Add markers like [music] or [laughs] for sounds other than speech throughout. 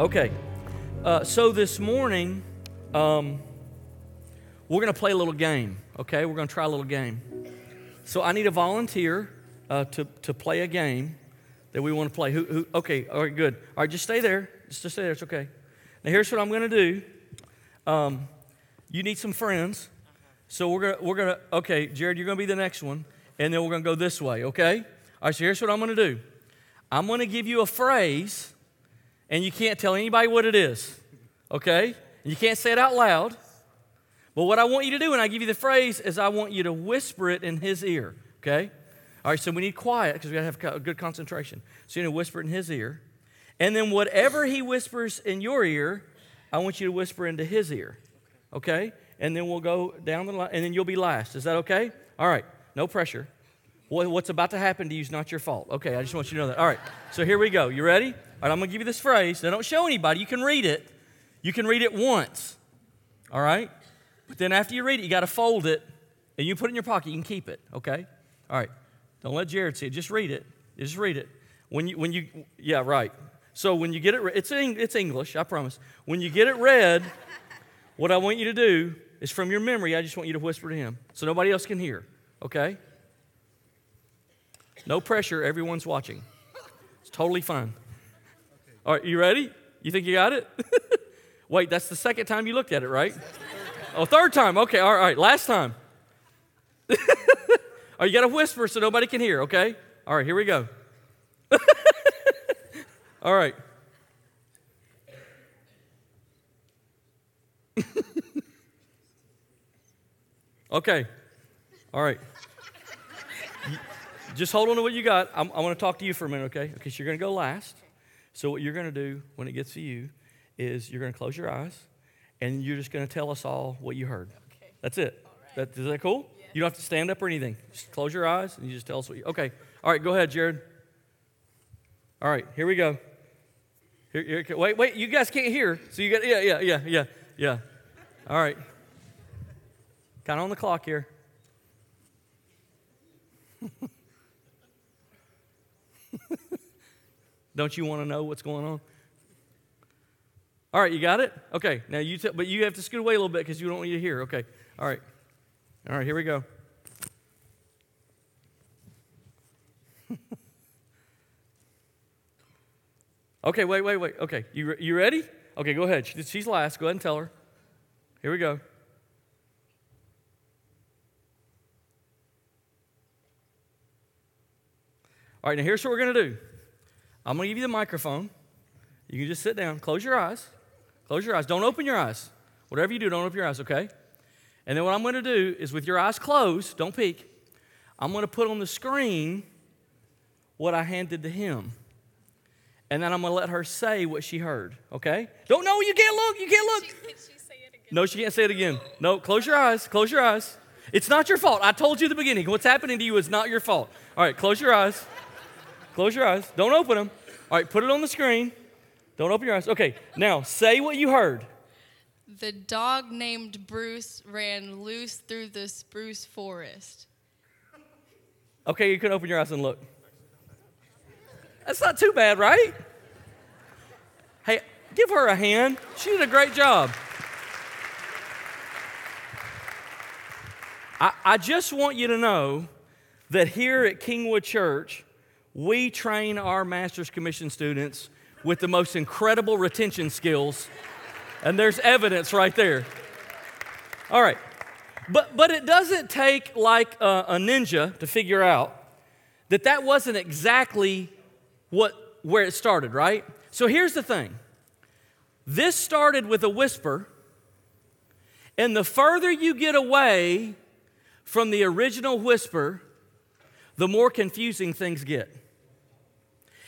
Okay. Uh, so this morning, um, we're going to play a little game, okay? We're going to try a little game. So I need a volunteer uh, to, to play a game that we want to play. Who, who, okay, all right, good. All right, just stay there. Just, just stay there. It's okay. Now, here's what I'm going to do. Um, you need some friends. So we're going to, we're going to, okay, Jared, you're going to be the next one. And then we're going to go this way, okay? All right, so here's what I'm going to do I'm going to give you a phrase and you can't tell anybody what it is, okay? You can't say it out loud. But what I want you to do when I give you the phrase is I want you to whisper it in his ear, okay? All right, so we need quiet because we got to have good concentration. So you're going to whisper it in his ear. And then whatever he whispers in your ear, I want you to whisper into his ear, okay? And then we'll go down the line, and then you'll be last. Is that okay? All right, no pressure. What's about to happen to you is not your fault. Okay, I just want you to know that. All right, so here we go. You ready? All right, I'm going to give you this phrase. Now, don't show anybody. You can read it. You can read it once. All right? But then after you read it, you got to fold it and you put it in your pocket. You can keep it. Okay? All right. Don't let Jared see it. Just read it. Just read it. When you, when you, yeah, right. So when you get it, it's, it's English, I promise. When you get it read, what I want you to do is from your memory, I just want you to whisper to him so nobody else can hear. Okay? No pressure. Everyone's watching. It's totally fine. All right, you ready? You think you got it? [laughs] Wait, that's the second time you looked at it, right? Oh, third time. Okay, all right, last time. [laughs] oh, you got to whisper so nobody can hear, okay? All right, here we go. [laughs] all right. okay. All right. Just hold on to what you got. I'm, I want to talk to you for a minute, okay? Because you're going to go last. So, what you're going to do when it gets to you is you're going to close your eyes and you're just going to tell us all what you heard. Okay. That's it. Right. That, is that cool? Yeah. You don't have to stand up or anything. Just close your eyes and you just tell us what you. Okay. All right, go ahead, Jared. All right, here we go. Here, here, wait, wait, you guys can't hear. So you got, yeah, yeah, yeah, yeah, yeah. All right. Kind of on the clock here. [laughs] Don't you want to know what's going on? All right, you got it? Okay, now you, t- but you have to scoot away a little bit because you don't want you to hear. Okay, all right. All right, here we go. [laughs] okay, wait, wait, wait. Okay, you, re- you ready? Okay, go ahead. She's last. Go ahead and tell her. Here we go. All right, now here's what we're going to do. I'm going to give you the microphone. You can just sit down, close your eyes. Close your eyes. Don't open your eyes. Whatever you do, don't open your eyes, okay? And then what I'm going to do is with your eyes closed, don't peek, I'm going to put on the screen what I handed to him. And then I'm going to let her say what she heard, okay? Don't know, you can't look, you can't look. She, [laughs] she say it again? No, she can't say it again. No, close your eyes, close your eyes. It's not your fault. I told you at the beginning. What's happening to you is not your fault. All right, close your eyes. Close your eyes. Don't open them. All right, put it on the screen. Don't open your eyes. Okay, now say what you heard. The dog named Bruce ran loose through the spruce forest. Okay, you can open your eyes and look. That's not too bad, right? Hey, give her a hand. She did a great job. I, I just want you to know that here at Kingwood Church, we train our master's commission students with the most incredible retention skills, and there's evidence right there. All right. But, but it doesn't take like a, a ninja to figure out that that wasn't exactly what, where it started, right? So here's the thing this started with a whisper, and the further you get away from the original whisper, the more confusing things get.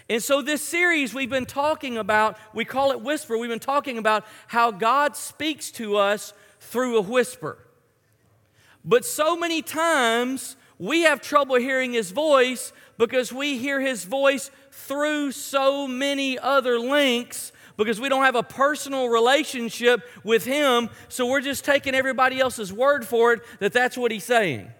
And so, this series we've been talking about, we call it Whisper. We've been talking about how God speaks to us through a whisper. But so many times we have trouble hearing His voice because we hear His voice through so many other links because we don't have a personal relationship with Him. So, we're just taking everybody else's word for it that that's what He's saying.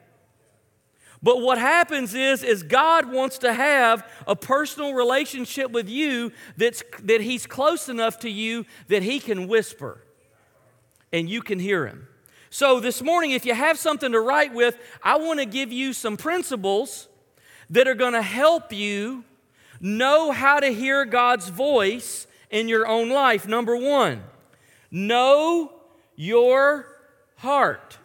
But what happens is, is God wants to have a personal relationship with you that's, that He's close enough to you that He can whisper and you can hear Him. So this morning, if you have something to write with, I want to give you some principles that are going to help you know how to hear God's voice in your own life. Number one, know your heart.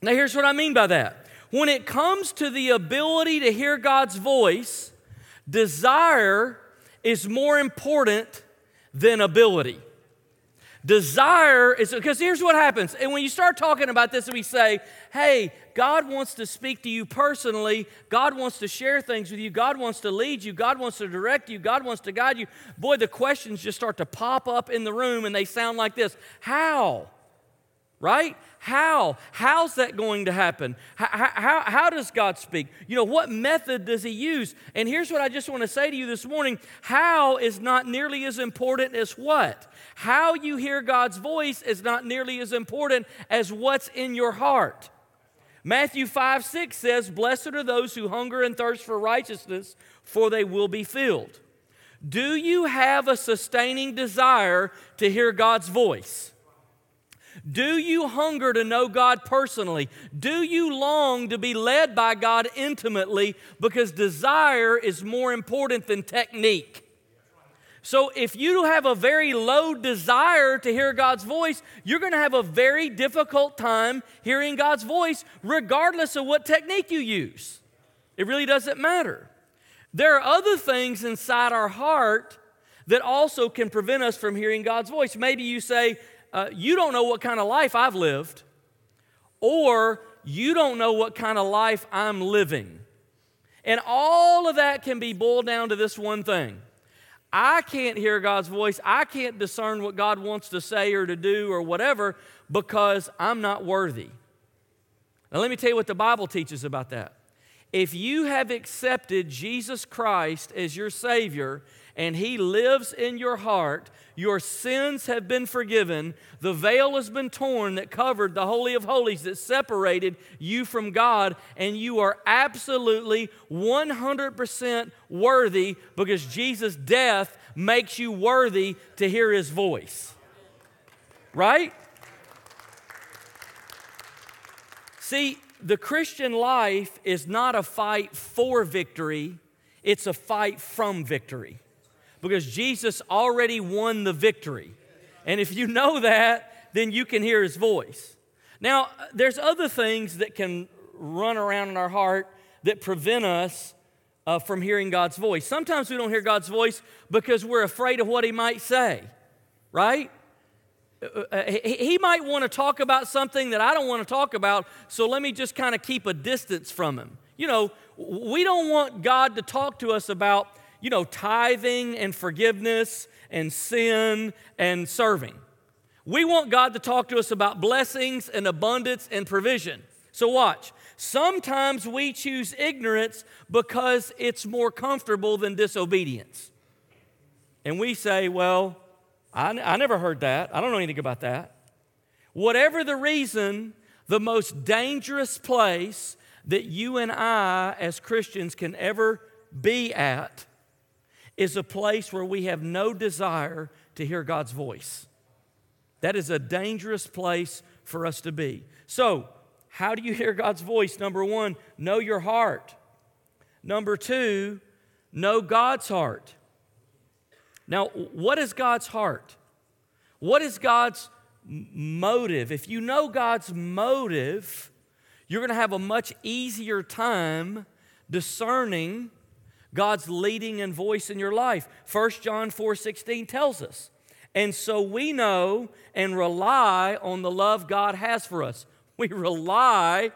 Now, here's what I mean by that. When it comes to the ability to hear God's voice, desire is more important than ability. Desire is because here's what happens. And when you start talking about this, and we say, hey, God wants to speak to you personally, God wants to share things with you, God wants to lead you, God wants to direct you, God wants to guide you. Boy, the questions just start to pop up in the room and they sound like this How? Right? How? How's that going to happen? How, how, how, does God speak? You know, what method does He use? And here's what I just want to say to you this morning how is not nearly as important as what? How you hear God's voice is not nearly as important as what's in your heart. Matthew 5 6 says, Blessed are those who hunger and thirst for righteousness, for they will be filled. Do you have a sustaining desire to hear God's voice? Do you hunger to know God personally? Do you long to be led by God intimately? Because desire is more important than technique. So, if you have a very low desire to hear God's voice, you're going to have a very difficult time hearing God's voice, regardless of what technique you use. It really doesn't matter. There are other things inside our heart that also can prevent us from hearing God's voice. Maybe you say, uh, you don't know what kind of life I've lived, or you don't know what kind of life I'm living. And all of that can be boiled down to this one thing I can't hear God's voice. I can't discern what God wants to say or to do or whatever because I'm not worthy. Now, let me tell you what the Bible teaches about that. If you have accepted Jesus Christ as your Savior and He lives in your heart, your sins have been forgiven. The veil has been torn that covered the Holy of Holies that separated you from God, and you are absolutely 100% worthy because Jesus' death makes you worthy to hear His voice. Right? See, the Christian life is not a fight for victory, it's a fight from victory because Jesus already won the victory. And if you know that, then you can hear his voice. Now, there's other things that can run around in our heart that prevent us uh, from hearing God's voice. Sometimes we don't hear God's voice because we're afraid of what he might say, right? Uh, uh he might want to talk about something that I don't want to talk about, so let me just kind of keep a distance from him. You know, we don't want God to talk to us about you know, tithing and forgiveness and sin and serving. We want God to talk to us about blessings and abundance and provision. So, watch. Sometimes we choose ignorance because it's more comfortable than disobedience. And we say, well, I, I never heard that. I don't know anything about that. Whatever the reason, the most dangerous place that you and I as Christians can ever be at is a place where we have no desire to hear God's voice. That is a dangerous place for us to be. So, how do you hear God's voice? Number one, know your heart. Number two, know God's heart. Now, what is God's heart? What is God's motive? If you know God's motive, you're going to have a much easier time discerning God's leading and voice in your life. 1 John 4 16 tells us. And so we know and rely on the love God has for us. [laughs] We rely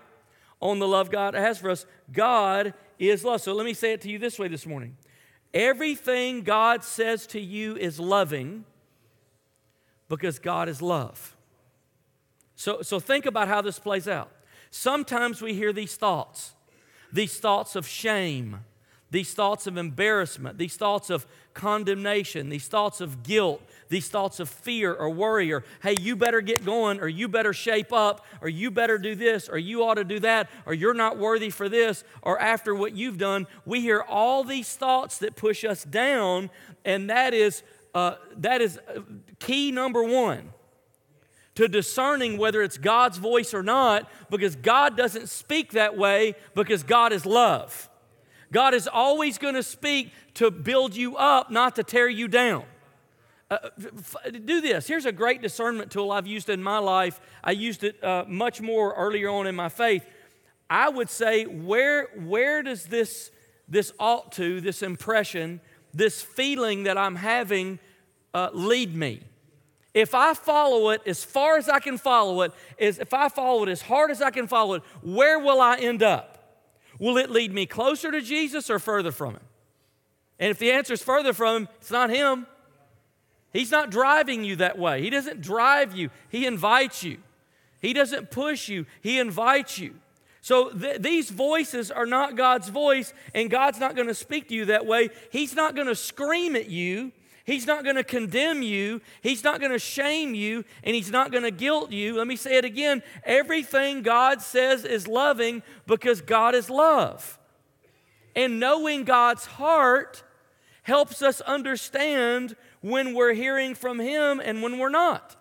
on the love God has for us. God is love. So let me say it to you this way this morning everything God says to you is loving because God is love. So, so think about how this plays out. Sometimes we hear these thoughts, these thoughts of shame these thoughts of embarrassment, these thoughts of condemnation, these thoughts of guilt, these thoughts of fear or worry, or hey, you better get going, or you better shape up, or you better do this, or you ought to do that, or you're not worthy for this, or after what you've done. We hear all these thoughts that push us down, and that is, uh, that is uh, key number one to discerning whether it's God's voice or not, because God doesn't speak that way because God is love. God is always going to speak to build you up, not to tear you down. Uh, f- do this. Here's a great discernment tool I've used in my life. I used it uh, much more earlier on in my faith. I would say, where, where does this, this ought to, this impression, this feeling that I'm having uh, lead me? If I follow it as far as I can follow it, is if I follow it as hard as I can follow it, where will I end up? Will it lead me closer to Jesus or further from him? And if the answer is further from him, it's not him. He's not driving you that way. He doesn't drive you, He invites you. He doesn't push you, He invites you. So th- these voices are not God's voice, and God's not going to speak to you that way. He's not going to scream at you. He's not going to condemn you. He's not going to shame you, and He's not going to guilt you. Let me say it again. Everything God says is loving because God is love. And knowing God's heart helps us understand when we're hearing from Him and when we're not.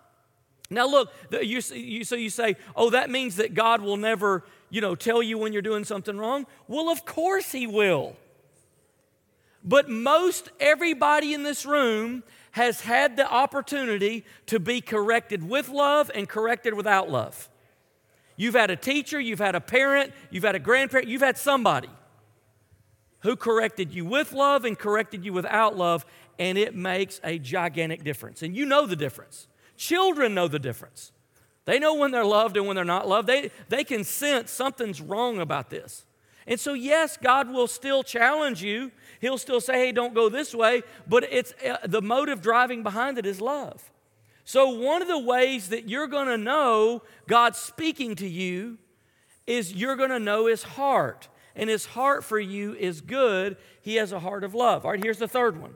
Now, look, you, you, so you say, oh, that means that God will never, you know, tell you when you're doing something wrong. Well, of course He will. But most everybody in this room has had the opportunity to be corrected with love and corrected without love. You've had a teacher, you've had a parent, you've had a grandparent, you've had somebody who corrected you with love and corrected you without love, and it makes a gigantic difference. And you know the difference. Children know the difference. They know when they're loved and when they're not loved. They, they can sense something's wrong about this. And so, yes, God will still challenge you. He'll still say, hey, don't go this way, but it's uh, the motive driving behind it is love. So, one of the ways that you're going to know God's speaking to you is you're going to know His heart. And His heart for you is good. He has a heart of love. All right, here's the third one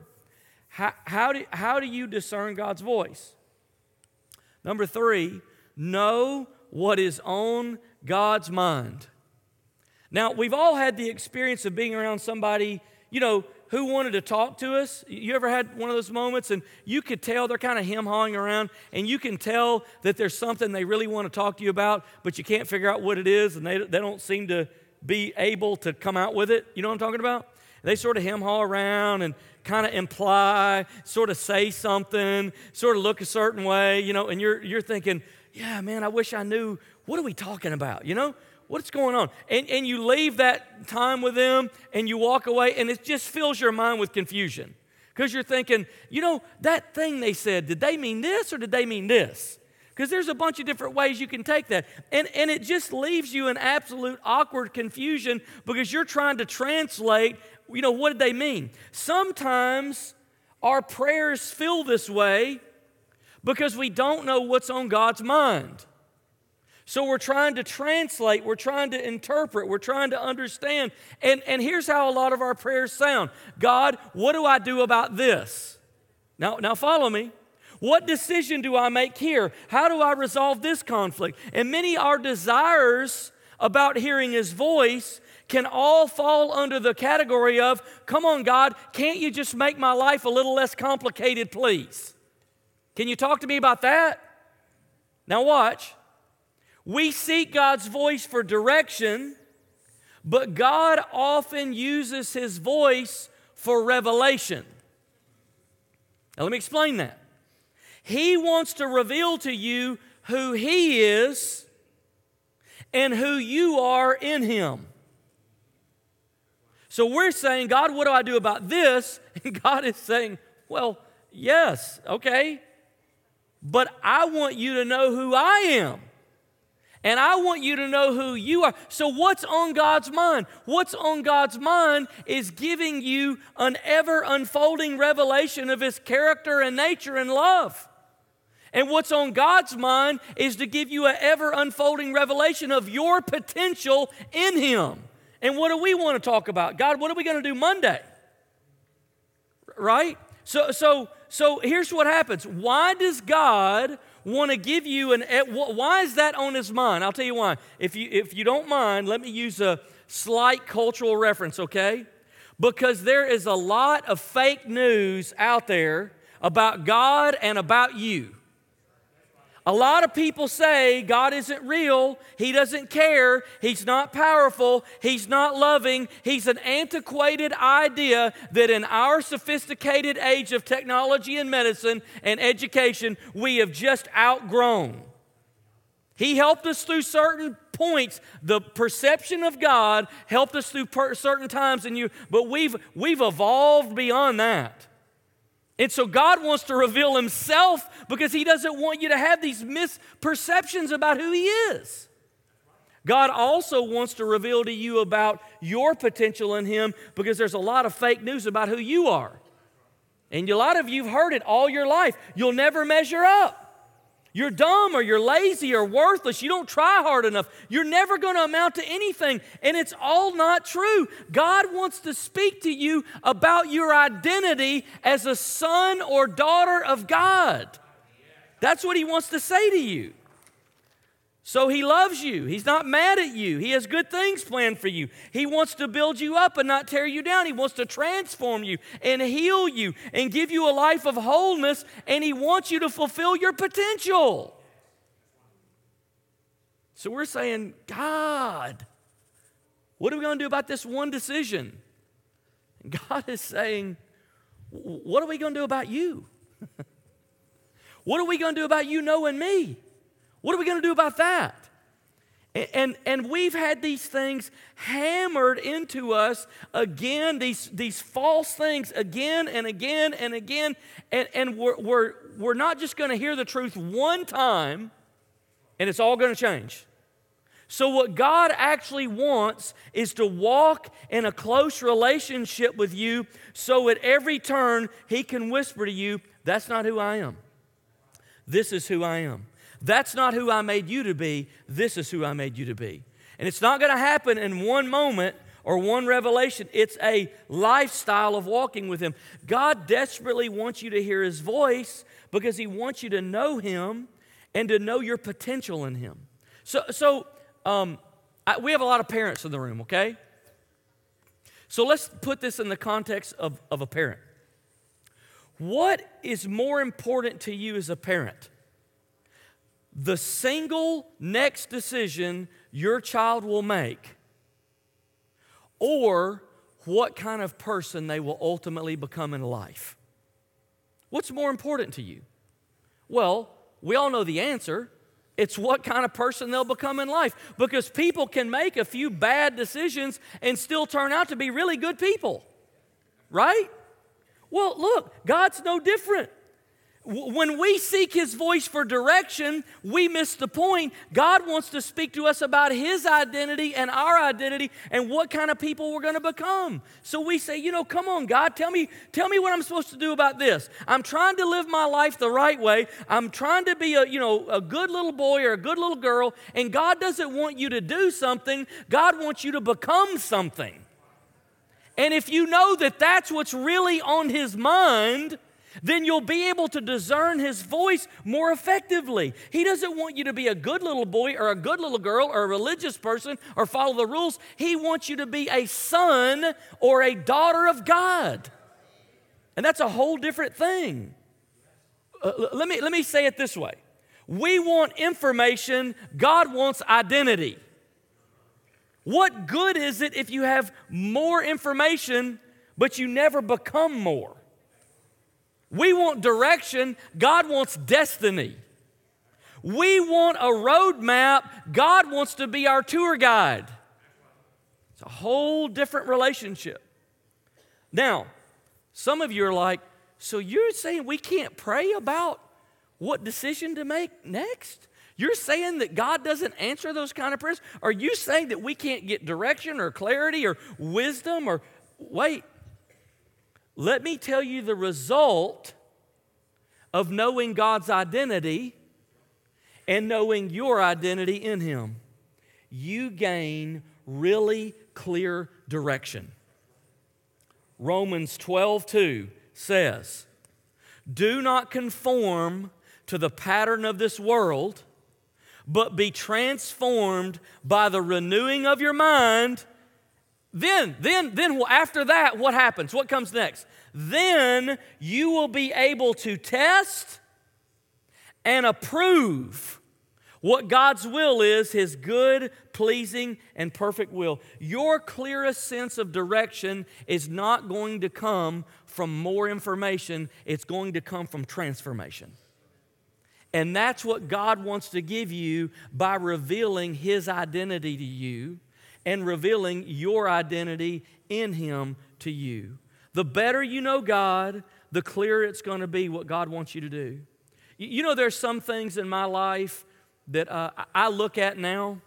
how, how, do, how do you discern God's voice? Number three, know what is on God's mind. Now, we've all had the experience of being around somebody, you know, who wanted to talk to us. You ever had one of those moments and you could tell they're kind of hem hawing around and you can tell that there's something they really want to talk to you about, but you can't figure out what it is and they, they don't seem to be able to come out with it? You know what I'm talking about? They sort of hem haw around and kind of imply, sort of say something, sort of look a certain way, you know, and you're, you're thinking, yeah, man, I wish I knew what are we talking about, you know? What's going on? And, and you leave that time with them and you walk away, and it just fills your mind with confusion because you're thinking, you know, that thing they said, did they mean this or did they mean this? Because there's a bunch of different ways you can take that. And, and it just leaves you in absolute awkward confusion because you're trying to translate you know, what did they mean? Sometimes our prayers feel this way because we don't know what's on God's mind. So we're trying to translate, we're trying to interpret, we're trying to understand. And, and here's how a lot of our prayers sound God, what do I do about this? Now, now follow me. What decision do I make here? How do I resolve this conflict? And many our desires about hearing his voice can all fall under the category of, come on, God, can't you just make my life a little less complicated, please? Can you talk to me about that? Now, watch. We seek God's voice for direction, but God often uses His voice for revelation. Now, let me explain that. He wants to reveal to you who He is and who you are in Him. So we're saying, God, what do I do about this? [laughs] And God is saying, well, yes, okay. But I want you to know who I am. And I want you to know who you are. So, what's on God's mind? What's on God's mind is giving you an ever unfolding revelation of His character and nature and love. And what's on God's mind is to give you an ever unfolding revelation of your potential in Him And what do we want to talk about? God, what are we going to do Monday? Right? So, so, so here's what happens. Why does God want to give you an, eh, why is that on his mind? I'll tell you why. If you, if you don't mind, let me use a slight cultural reference, okay? Because there is a lot of fake news out there about God and about you. A lot of people say God isn't real, He doesn't care, He's not powerful, He's not loving. He's an antiquated idea that in our sophisticated age of technology and medicine and education, we have just outgrown. He helped us through certain points. The perception of God helped us through per- certain times in you, but we've, we've evolved beyond that. And so God wants to reveal Himself because He doesn't want you to have these misperceptions about who He is. God also wants to reveal to you about your potential in Him because there's a lot of fake news about who you are. And a lot of you have heard it all your life. You'll never measure up. You're dumb or you're lazy or worthless. You don't try hard enough. You're never going to amount to anything. And it's all not true. God wants to speak to you about your identity as a son or daughter of God. That's what He wants to say to you. So he loves you. He's not mad at you. He has good things planned for you. He wants to build you up and not tear you down. He wants to transform you and heal you and give you a life of wholeness, and he wants you to fulfill your potential. So we're saying, God, what are we going to do about this one decision? God is saying, what are we going to do about you? [laughs] what are we going to do about you knowing me? What are we going to do about that? And, and, we've had these things hammered into us again, these, these false things again and again and again. And, and we're, we're, we're not just going to hear the truth one time and it's all going to change. So, what God actually wants is to walk in a close relationship with you so at every turn He can whisper to you, That's not who I am. This is who I am. That's not who I made you to be. This is who I made you to be. And it's not going to happen in one moment or one revelation. It's a lifestyle of walking with Him. God desperately wants you to hear His voice because He wants you to know Him and to know your potential in Him. So, so um, I, we have a lot of parents in the room, okay? So let's put this in the context of, of a parent. What is more important to you as a parent? The single next decision your child will make, or what kind of person they will ultimately become in life. What's more important to you? Well, we all know the answer. It's what kind of person they'll become in life. Because people can make a few bad decisions and still turn out to be really good people. Right? Well, look, God's no different. When we seek His voice for direction, we miss the point. God wants to speak to us about His identity and our identity and what kind of people we're going to become. So we say, you know, come on, God, tell me, tell me what I'm supposed to do about this. I'm trying to live my life the right way. I'm trying to be a, you know, a good little boy or a good little girl, and God doesn't want you to do something. God wants you to become something. And if you know that that's what's really on His mind, then you'll be able to discern his voice more effectively. He doesn't want you to be a good little boy or a good little girl or a religious person or follow the rules. He wants you to be a son or a daughter of God. And that's a whole different thing. Uh, let, me, let me say it this way we want information, God wants identity. What good is it if you have more information, but you never become more? We want direction, God wants destiny. We want a roadmap, God wants to be our tour guide. It's a whole different relationship. Now, some of you are like, so you're saying we can't pray about what decision to make next? You're saying that God doesn't answer those kind of prayers? Are you saying that we can't get direction or clarity or wisdom or wait, let me tell you the result of knowing God's identity and knowing your identity in Him. You gain really clear direction. Romans 12, 2 says, Do not conform to the pattern of this world, but be transformed by the renewing of your mind. Then, then, then well, after that, what happens? What comes next? Then you will be able to test and approve what God's will is, His good, pleasing, and perfect will. Your clearest sense of direction is not going to come from more information, it's going to come from transformation. And that's what God wants to give you by revealing His identity to you and revealing your identity in Him to you. The better you know God, the clearer it's going to be what God wants you to do. You know, there's some things in my life that uh, I look at now.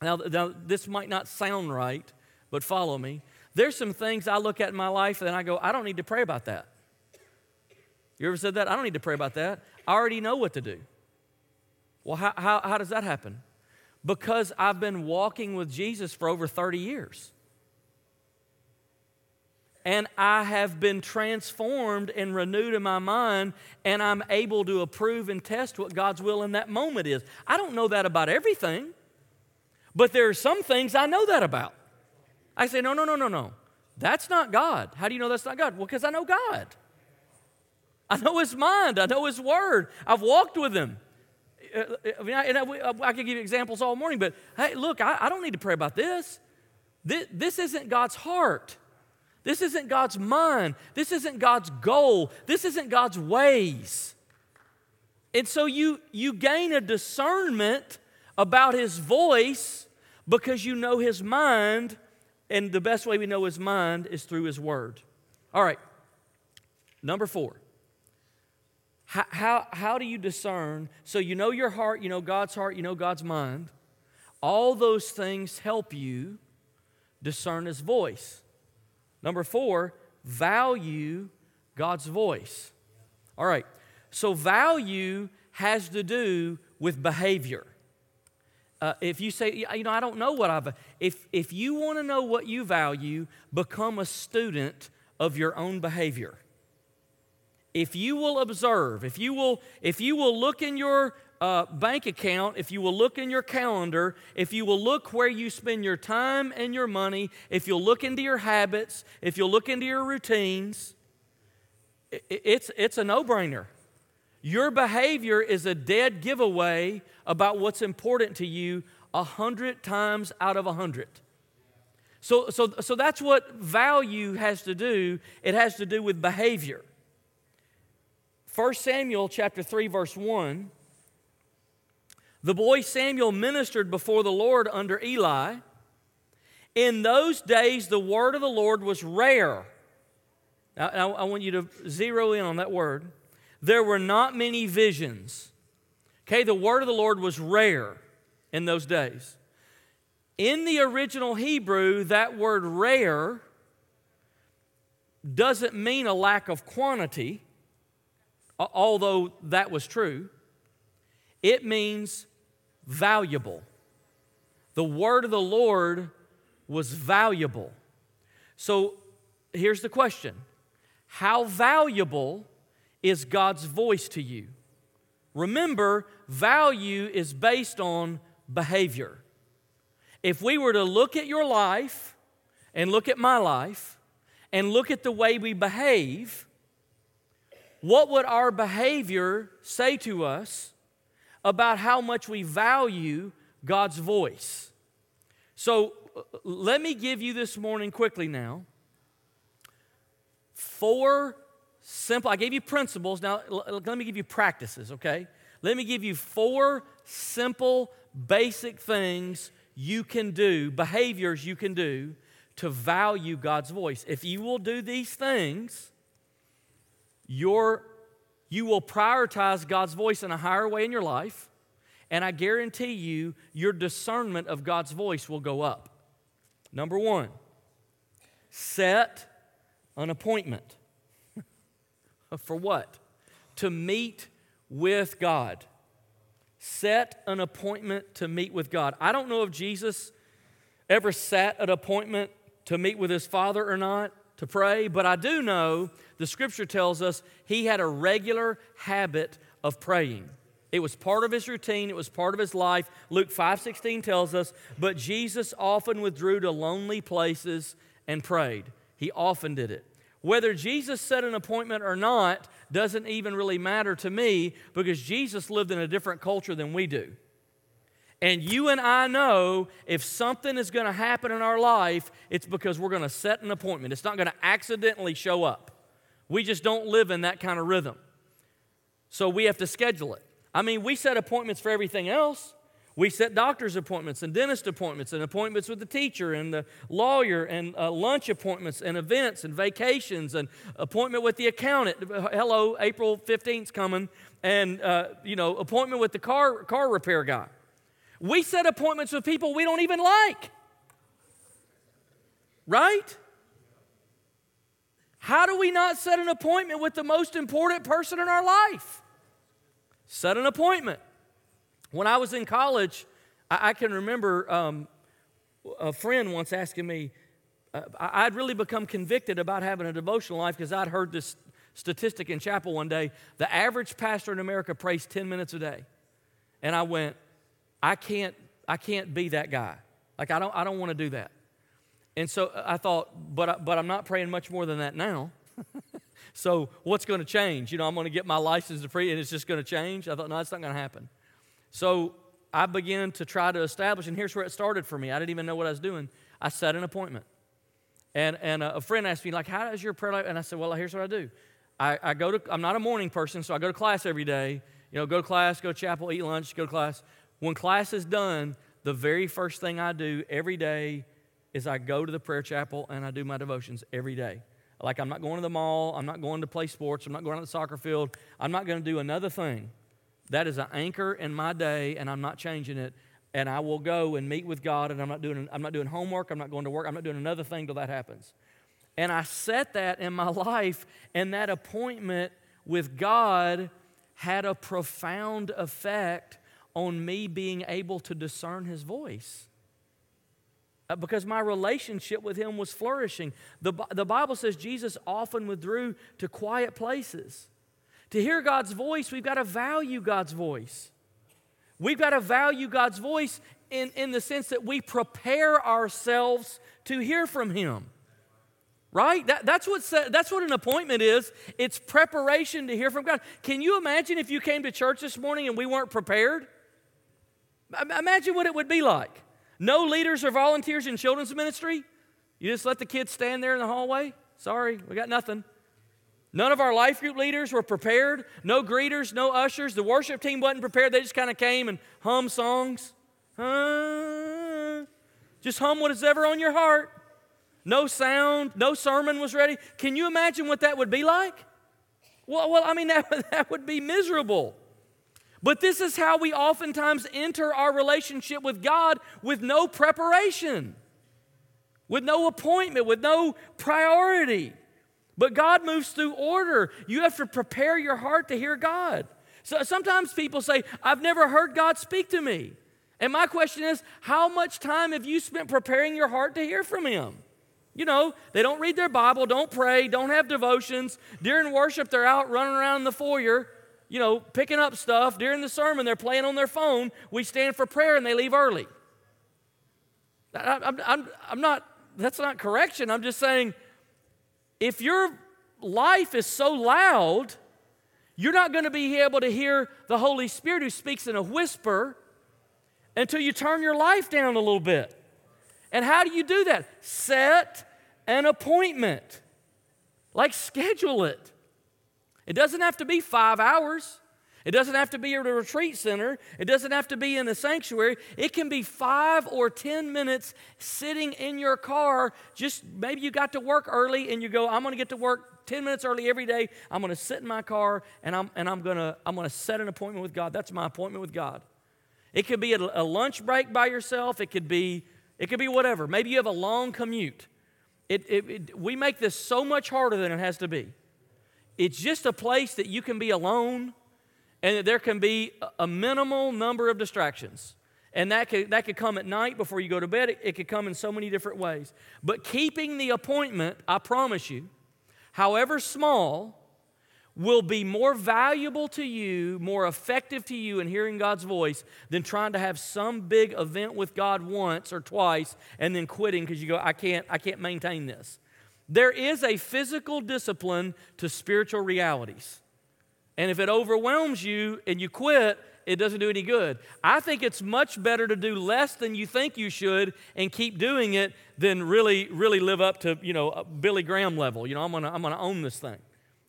now. Now, this might not sound right, but follow me. There's some things I look at in my life and I go, I don't need to pray about that. You ever said that? I don't need to pray about that. I already know what to do. Well, how, how, how does that happen? Because I've been walking with Jesus for over 30 years and I have been transformed and renewed in my mind, and I'm able to approve and test what God's will in that moment is. I don't know that about everything, but there are some things I know that about. I say, no, no, no, no, no. That's not God. How do you know that's not God? Well, because I know God. I know His mind, I know His word. I've walked with Him. Uh, uh, I mean, I, I, I could give you examples all morning, but hey, look, I, I don't need to pray about this. This, this isn't God's heart. This isn't God's mind. This isn't God's goal. This isn't God's ways. And so you, you gain a discernment about His voice because you know His mind, and the best way we know His mind is through His Word. All right, number four. How, how, how do you discern? So you know your heart, you know God's heart, you know God's mind. All those things help you discern His voice. Number four, value God's voice. All right, so value has to do with behavior. Uh, if you say, you know, I don't know what I've. if, if you want to know what you value, become a student of your own behavior. If you will observe, if you will, if you will look in your uh, bank account, if you will look in your calendar, if you will look where you spend your time and your money, if you'll look into your habits, if you'll look into your routines, it's, it's a no brainer. Your behavior is a dead giveaway about what's important to you a hundred times out of a hundred. So, so, so that's what value has to do. It has to do with behavior. 1 Samuel chapter 3, verse 1 the boy Samuel ministered before the Lord under Eli. In those days, the word of the Lord was rare. Now, I want you to zero in on that word. There were not many visions. Okay, the word of the Lord was rare in those days. In the original Hebrew, that word rare doesn't mean a lack of quantity, although that was true. It means valuable. The word of the Lord was valuable. So here's the question How valuable is God's voice to you? Remember, value is based on behavior. If we were to look at your life and look at my life and look at the way we behave, what would our behavior say to us about how much we value God's voice. So let me give you this morning quickly now four simple, I gave you principles. Now let me give you practices, okay? Let me give you four simple, basic things you can do, behaviors you can do to value God's voice. If you will do these things, your you will prioritize God's voice in a higher way in your life, and I guarantee you, your discernment of God's voice will go up. Number one, set an appointment. [laughs] For what? To meet with God. Set an appointment to meet with God. I don't know if Jesus ever sat at appointment to meet with his father or not to pray, but I do know the scripture tells us he had a regular habit of praying. It was part of his routine, it was part of his life. Luke 5:16 tells us, "But Jesus often withdrew to lonely places and prayed." He often did it. Whether Jesus set an appointment or not doesn't even really matter to me because Jesus lived in a different culture than we do. And you and I know if something is going to happen in our life, it's because we're going to set an appointment. It's not going to accidentally show up. We just don't live in that kind of rhythm. So we have to schedule it. I mean, we set appointments for everything else. We set doctor's appointments and dentist appointments and appointments with the teacher and the lawyer and uh, lunch appointments and events and vacations and appointment with the accountant. Hello, April 15th's coming. And, uh, you know, appointment with the car, car repair guy. We set appointments with people we don't even like. Right? How do we not set an appointment with the most important person in our life? Set an appointment. When I was in college, I, I can remember um, a friend once asking me, uh, I'd really become convicted about having a devotional life because I'd heard this statistic in chapel one day. The average pastor in America prays 10 minutes a day. And I went, I can't, I can't be that guy. Like, I don't, I don't want to do that. And so uh, I thought, but, but I'm not praying much more than that now. [laughs] So what's going to change? You know, I'm going to get my license to preach and it's just going to change. I thought, no, that's not going to happen. So I began to try to establish, and here's where it started for me. I didn't even know what I was doing. I set an appointment. And, and a friend asked me, like, how is your prayer life? And I said, well, here's what I do. I, I go to, I'm not a morning person, so I go to class every day. You know, go to class, go to chapel, eat lunch, go to class. When class is done, the very first thing I do every day is I go to the prayer chapel and I do my devotions every day. Like, I'm not going to the mall. I'm not going to play sports. I'm not going to the soccer field. I'm not going to do another thing. That is an anchor in my day, and I'm not changing it. And I will go and meet with God, and I'm not doing, I'm not doing homework. I'm not going to work. I'm not doing another thing till that happens. And I set that in my life, and that appointment with God had a profound effect on me being able to discern His voice. Uh, because my relationship with him was flourishing. The, the Bible says Jesus often withdrew to quiet places. To hear God's voice, we've got to value God's voice. We've got to value God's voice in, in the sense that we prepare ourselves to hear from Him. Right? That, that's, what, that's what an appointment is. It's preparation to hear from God. Can you imagine if you came to church this morning and we weren't prepared? Imagine what it would be like. No leaders or volunteers in children's ministry? You just let the kids stand there in the hallway? Sorry, we got nothing. None of our life group leaders were prepared. No greeters, no ushers. The worship team wasn't prepared. They just kind of came and hum songs. Just hum what is ever on your heart. No sound, no sermon was ready. Can you imagine what that would be like? Well, well I mean, that, [laughs] that would be miserable. But this is how we oftentimes enter our relationship with God with no preparation, with no appointment, with no priority. But God moves through order. You have to prepare your heart to hear God. So sometimes people say, I've never heard God speak to me. And my question is, how much time have you spent preparing your heart to hear from Him? You know, they don't read their Bible, don't pray, don't have devotions. During worship, they're out running around in the foyer you know, picking up stuff. During the sermon, they're playing on their phone. We stand for prayer and they leave early. I, I'm, I'm, I'm not, that's not correction. I'm just saying, if your life is so loud, you're not going to be able to hear the Holy Spirit who speaks in a whisper until you turn your life down a little bit. And how do you do that? Set an appointment. Like schedule it. It doesn't have to be five hours. It doesn't have to be at a retreat center. It doesn't have to be in a sanctuary. It can be five or 10 minutes sitting in your car. Just maybe you got to work early and you go, I'm going to get to work 10 minutes early every day. I'm going to sit in my car and I'm, and I'm going to I'm going to set an appointment with God. That's my appointment with God. It could be a, lunch break by yourself. It could be, it could be whatever. Maybe you have a long commute. It, it, it, we make this so much harder than it has to be. It's just a place that you can be alone and that there can be a minimal number of distractions. And that could, that could come at night before you go to bed. It, it could come in so many different ways. But keeping the appointment, I promise you, however small, will be more valuable to you, more effective to you in hearing God's voice than trying to have some big event with God once or twice and then quitting because you go, I can't, I can't maintain this. There is a physical discipline to spiritual realities. And if it overwhelms you and you quit, it doesn't do any good. I think it's much better to do less than you think you should and keep doing it than really, really live up to, you know, Billy Graham level. You know, I'm gonna, I'm gonna own this thing.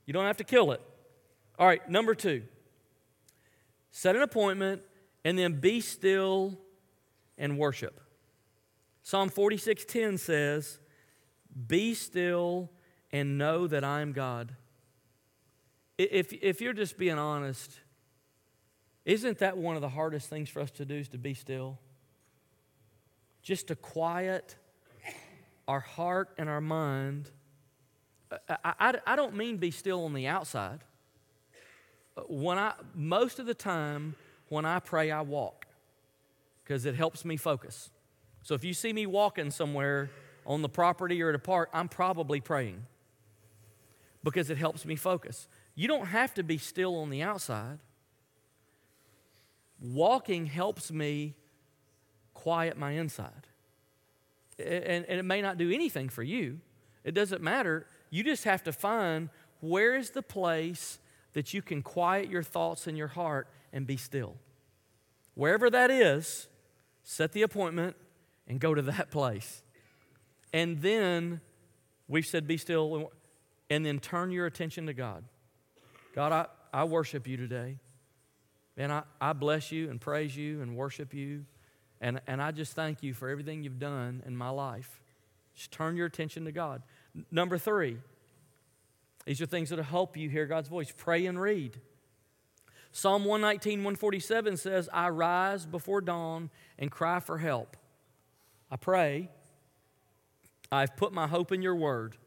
You don't have to kill it. All right, number two, set an appointment and then be still and worship. Psalm 46:10 says, "Be still and know that I am God." If, if you're just being honest, isn't that one of the hardest things for us to do is to be still? Just to quiet our heart and our mind. I, I, I don't mean be still on the outside. When I, most of the time, when I pray, I walk because it helps me focus. So if you see me walking somewhere on the property or at a park, I'm probably praying because it helps me focus. You don't have to be still on the outside. Walking helps me quiet my inside. And, and, it may not do anything for you. It doesn't matter. You just have to find where is the place that you can quiet your thoughts in your heart and be still. Wherever that is, set the appointment and go to that [laughs] place. And then we've said, be still, and then turn your attention to God. God, I, I worship you today. And I, I bless you and praise you and worship you. And, and I just thank you for everything you've done in my life. Just turn your attention to God. Number three, these are things that will help you hear God's voice. Pray and read. Psalm 119, 147 says, I rise before dawn and cry for help. I pray. I've put my hope in your word,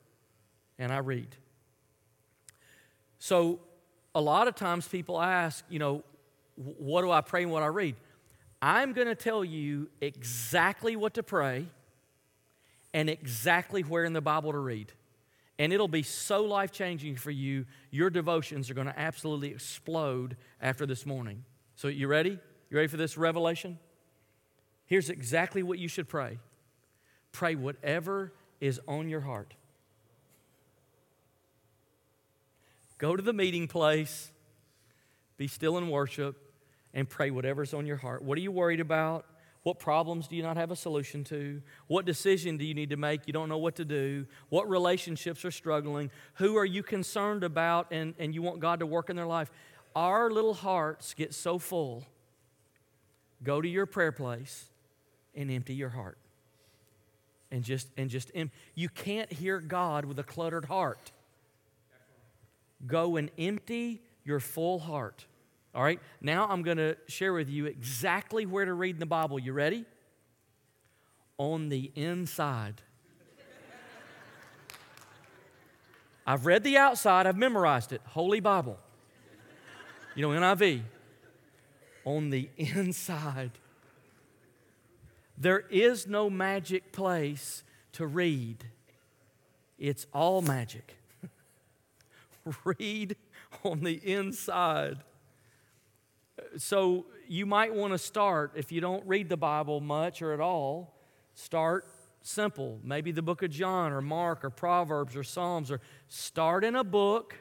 and I read. So a lot of times people ask, you know, what do I pray and what I read? I'm going to tell you exactly what to pray and exactly where in the Bible to read. And it'll be so life changing for you. Your devotions are going to absolutely explode after this morning. So, you ready? You ready for this revelation? Here's exactly what you should pray pray whatever is on your heart. Go to the meeting place, be still in worship, and pray whatever's on your heart. What are you worried about? What problems do you not have a solution to? What decision do you need to make? You don't know what to do. What relationships are struggling? Who are you concerned about and, and you want God to work in their life? Our little hearts get so full. Go to your prayer place and empty your heart. And just and just you can't hear God with a cluttered heart. Go and empty your full heart. All right, now I'm going to share with you exactly where to read in the Bible. You ready? On the inside. I've read the outside, I've memorized it. Holy Bible. You know, NIV. On the [laughs] inside. There is no magic place to read, it's all magic. [laughs] read on the inside. So you might want to start, if you don't read the Bible much or at all, start simple. Maybe the book of John or Mark or Proverbs or Psalms, or start in a book,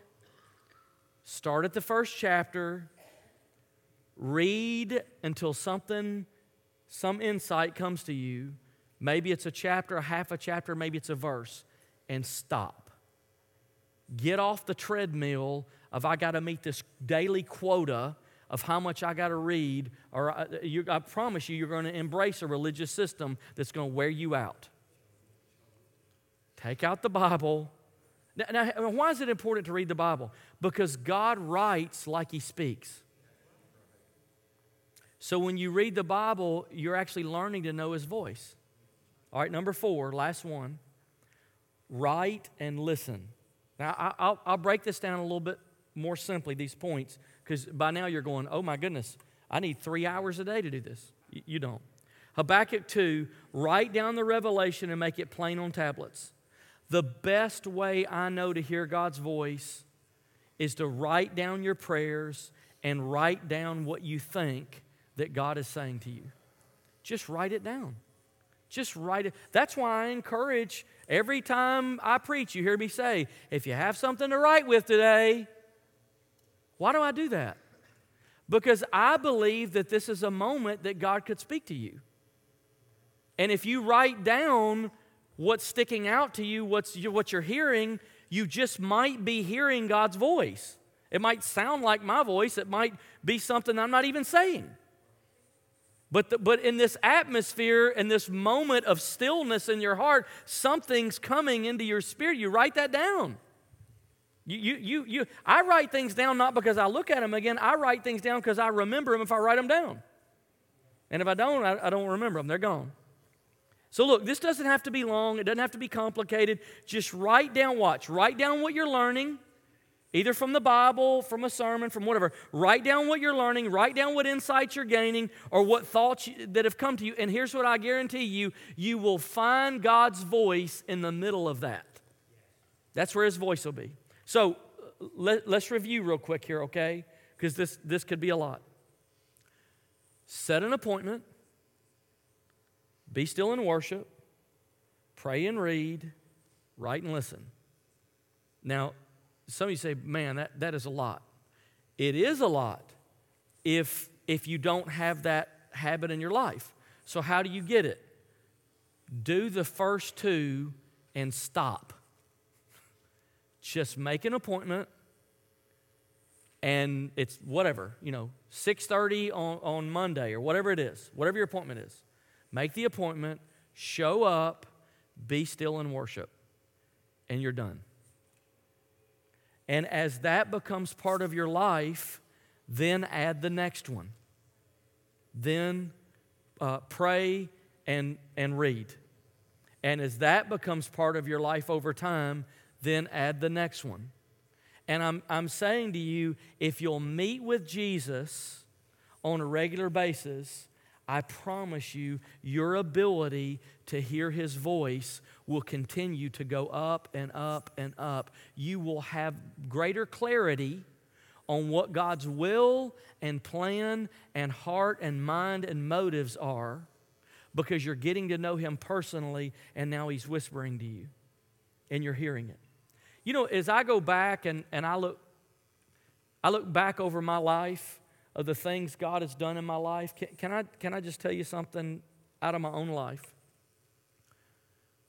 start at the first chapter, read until something, some insight comes to you. Maybe it's a chapter, a half a chapter, maybe it's a verse, and stop. Get off the treadmill of I got to meet this daily quota of how much I got to read, or I, you, I promise you, you're going to embrace a religious system that's going to wear you out. Take out the Bible. Now, now, why is it important to read the Bible? Because God writes like He speaks. So when you read the Bible, you're actually learning to know His voice. All right, number four, last one. Write and listen. Now, I'll, I'll break this down a little bit more simply, these points, because by now you're going, oh my goodness, I need three hours a day to do this. You don't. Habakkuk 2, write down the revelation and make it plain on tablets. The best way I know to hear God's voice is to write down your prayers and write down what you think that God is saying to you. Just write it down. Just write it. That's why I encourage every time I preach, you hear me say, if you have something to write with today, why do I do that? Because I believe that this is a moment that God could speak to you. And if you write down what's sticking out to you, what's, what you're hearing, you just might be hearing God's voice. It might sound like my voice, it might be something I'm not even saying. But, the, but in this atmosphere and this moment of stillness in your heart, something's coming into your spirit. You write that down. You, you, you, you, I write things down not because I look at them again, I write things down because I remember them if I write them down. And if I don't, I, I don't remember them, they're gone. So, look, this doesn't have to be long, it doesn't have to be complicated. Just write down, watch, write down what you're learning, either from the Bible, from a sermon, from whatever. Write down what you're learning, write down what insights you're gaining, or what thoughts that have come to you. And here's what I guarantee you you will find God's voice in the middle of that. That's where his voice will be. So, uh, let, us review real quick here, okay? Because this, this could be a lot. Set an appointment be still in worship, pray and read, write and listen. Now, some of you say, man, that, that is a lot. It is a lot if, if you don't have that habit in your life. So, how do you get it? Do the first two and stop. Just make an appointment and it's whatever, you know, 6:30 on, on Monday or whatever it is, whatever your appointment is. Make the appointment, show up, be still and worship, and you're done. And as that becomes part of your life, then add the next one. Then uh, pray and, and read. And as that becomes part of your life over time, then add the next one. And I'm, I'm saying to you, if you'll meet with Jesus on a regular basis, I promise you, your ability to hear his voice will continue to go up and up and up. You will have greater clarity on what God's will and plan and heart and mind and motives are because you're getting to know him personally and now he's whispering to you and you're hearing it. You know, as I go back and, and I look I look back over my life, of the things God has done in my life. Can, can, I, can I just tell you something out of my own life?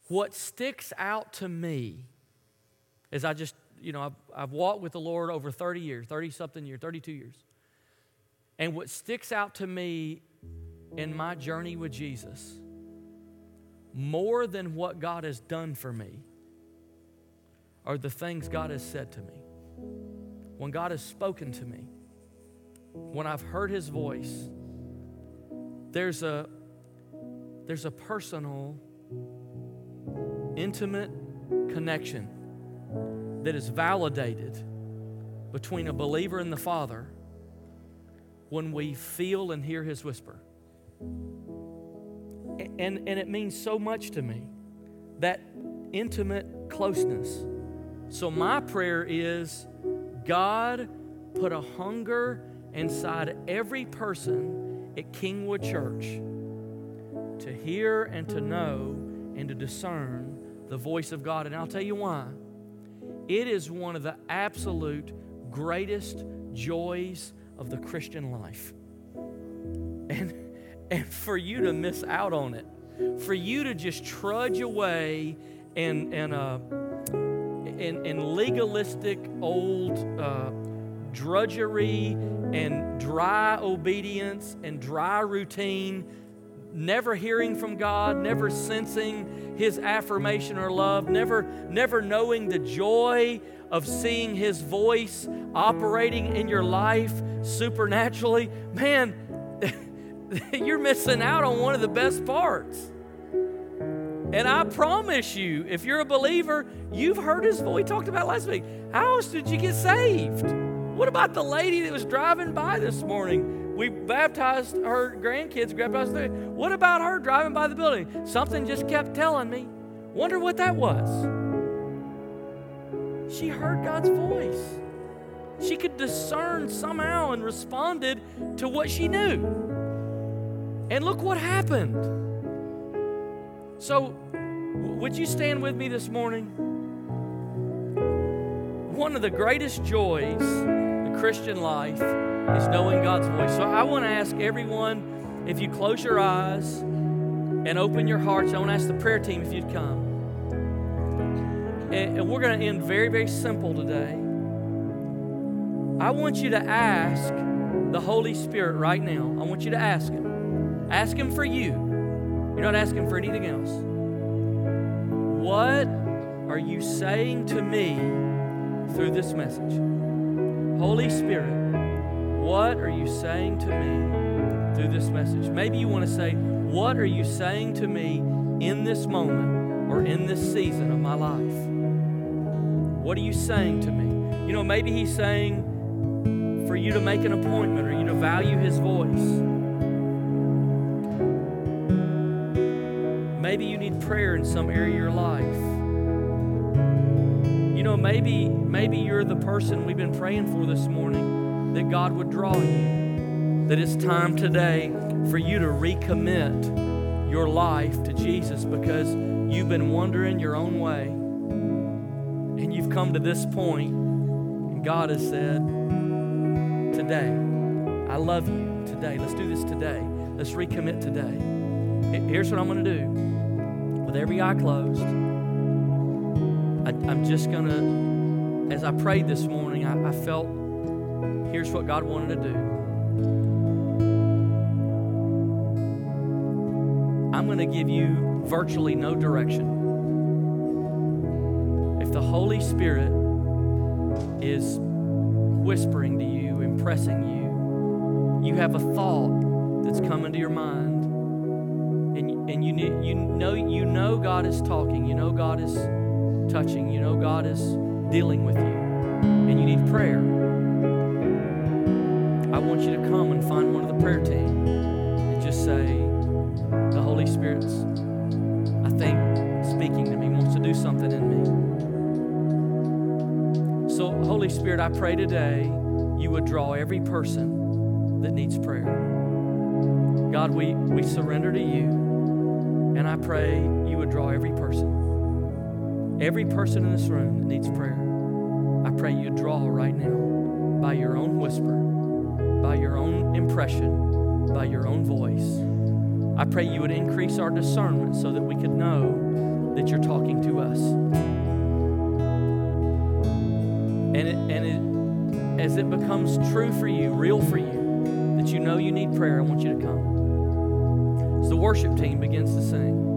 What sticks out to me is I just, you know, I've, I've walked with the Lord over 30 years, 30 something years, 32 years. And what sticks out to me in my journey with Jesus, more than what God has done for me, are the things God has said to me. When God has spoken to me, when I've heard his voice, there's a there's a personal intimate connection that is validated between a believer and the Father when we feel and hear his whisper. And, and it means so much to me that intimate closeness. So, my prayer is God, put a hunger inside every person at Kingwood Church to hear and to know and to discern the voice of God. And I'll tell you why. It is one of the absolute greatest joys of the Christian life. And, and for you to miss out on it, for you to just trudge away in, in, a, in, in legalistic old uh, drudgery and dry obedience and dry routine, never hearing from God, never sensing His affirmation or love, never, never knowing the joy of seeing His voice operating in your life supernaturally, man, [laughs] you're missing out on one of the best parts. And I promise you, if you're a believer, you've heard his voice. We talked about last week. How else did you get saved? What about the lady that was driving by this morning we baptized her grandkids, baptized the, what about her driving by the building? Something just kept telling me. Wonder what that was. She heard God's voice. She could discern somehow and responded to what she knew. And look what happened. So, would you stand with me this morning? One of the greatest joys Christian life is knowing God's voice. So I want to ask everyone if you close your eyes and open your hearts, I want to ask the prayer team if you'd come. And, we're going to end very, very simple today. I want you to ask the Holy Spirit right now. I want you to ask Him. Ask Him for you. You're not asking for anything else. What are you saying to me through this message? Holy Spirit, what are you saying to me through this message? Maybe you want to say, What are you saying to me in this moment or in this season of my life? What are you saying to me? You know, maybe He's saying for you to make an appointment or you to value His voice. Maybe you need prayer in some area of your life. You know, maybe maybe you're the person we've been praying for this morning that God would draw you. That it's time today for you to recommit your life to Jesus because you've been wandering your own way. And you've come to this point and God has said, "Today, I love you. Today, let's do this today. Let's recommit today." Here's what I'm going to do. With every eye closed, I, am just going to, as I prayed this morning, I, I felt here's what God wanted to do. I'm going to give you virtually no direction. If the Holy Spirit is whispering to you, impressing you, you have a thought that's come into your mind and, and you, you know you know God is talking, you know God is touching, you know God is dealing with you, and you need prayer. I want you to come and find one of the prayer team and just say, "The Holy Spirit's, I think, speaking to me, wants to do something in me." So, Holy Spirit, I pray today you would draw every person that needs prayer. God, we, we surrender to you. And I pray you would draw every person, every person in this room that needs prayer. I pray you draw right now by your own whisper, by your own impression, by your own voice. I pray you would increase our discernment so that we could know that you're talking to us. And, it, and it, as it becomes true for you, real for you, that you know you need prayer, I want you to come. As the worship team begins to sing.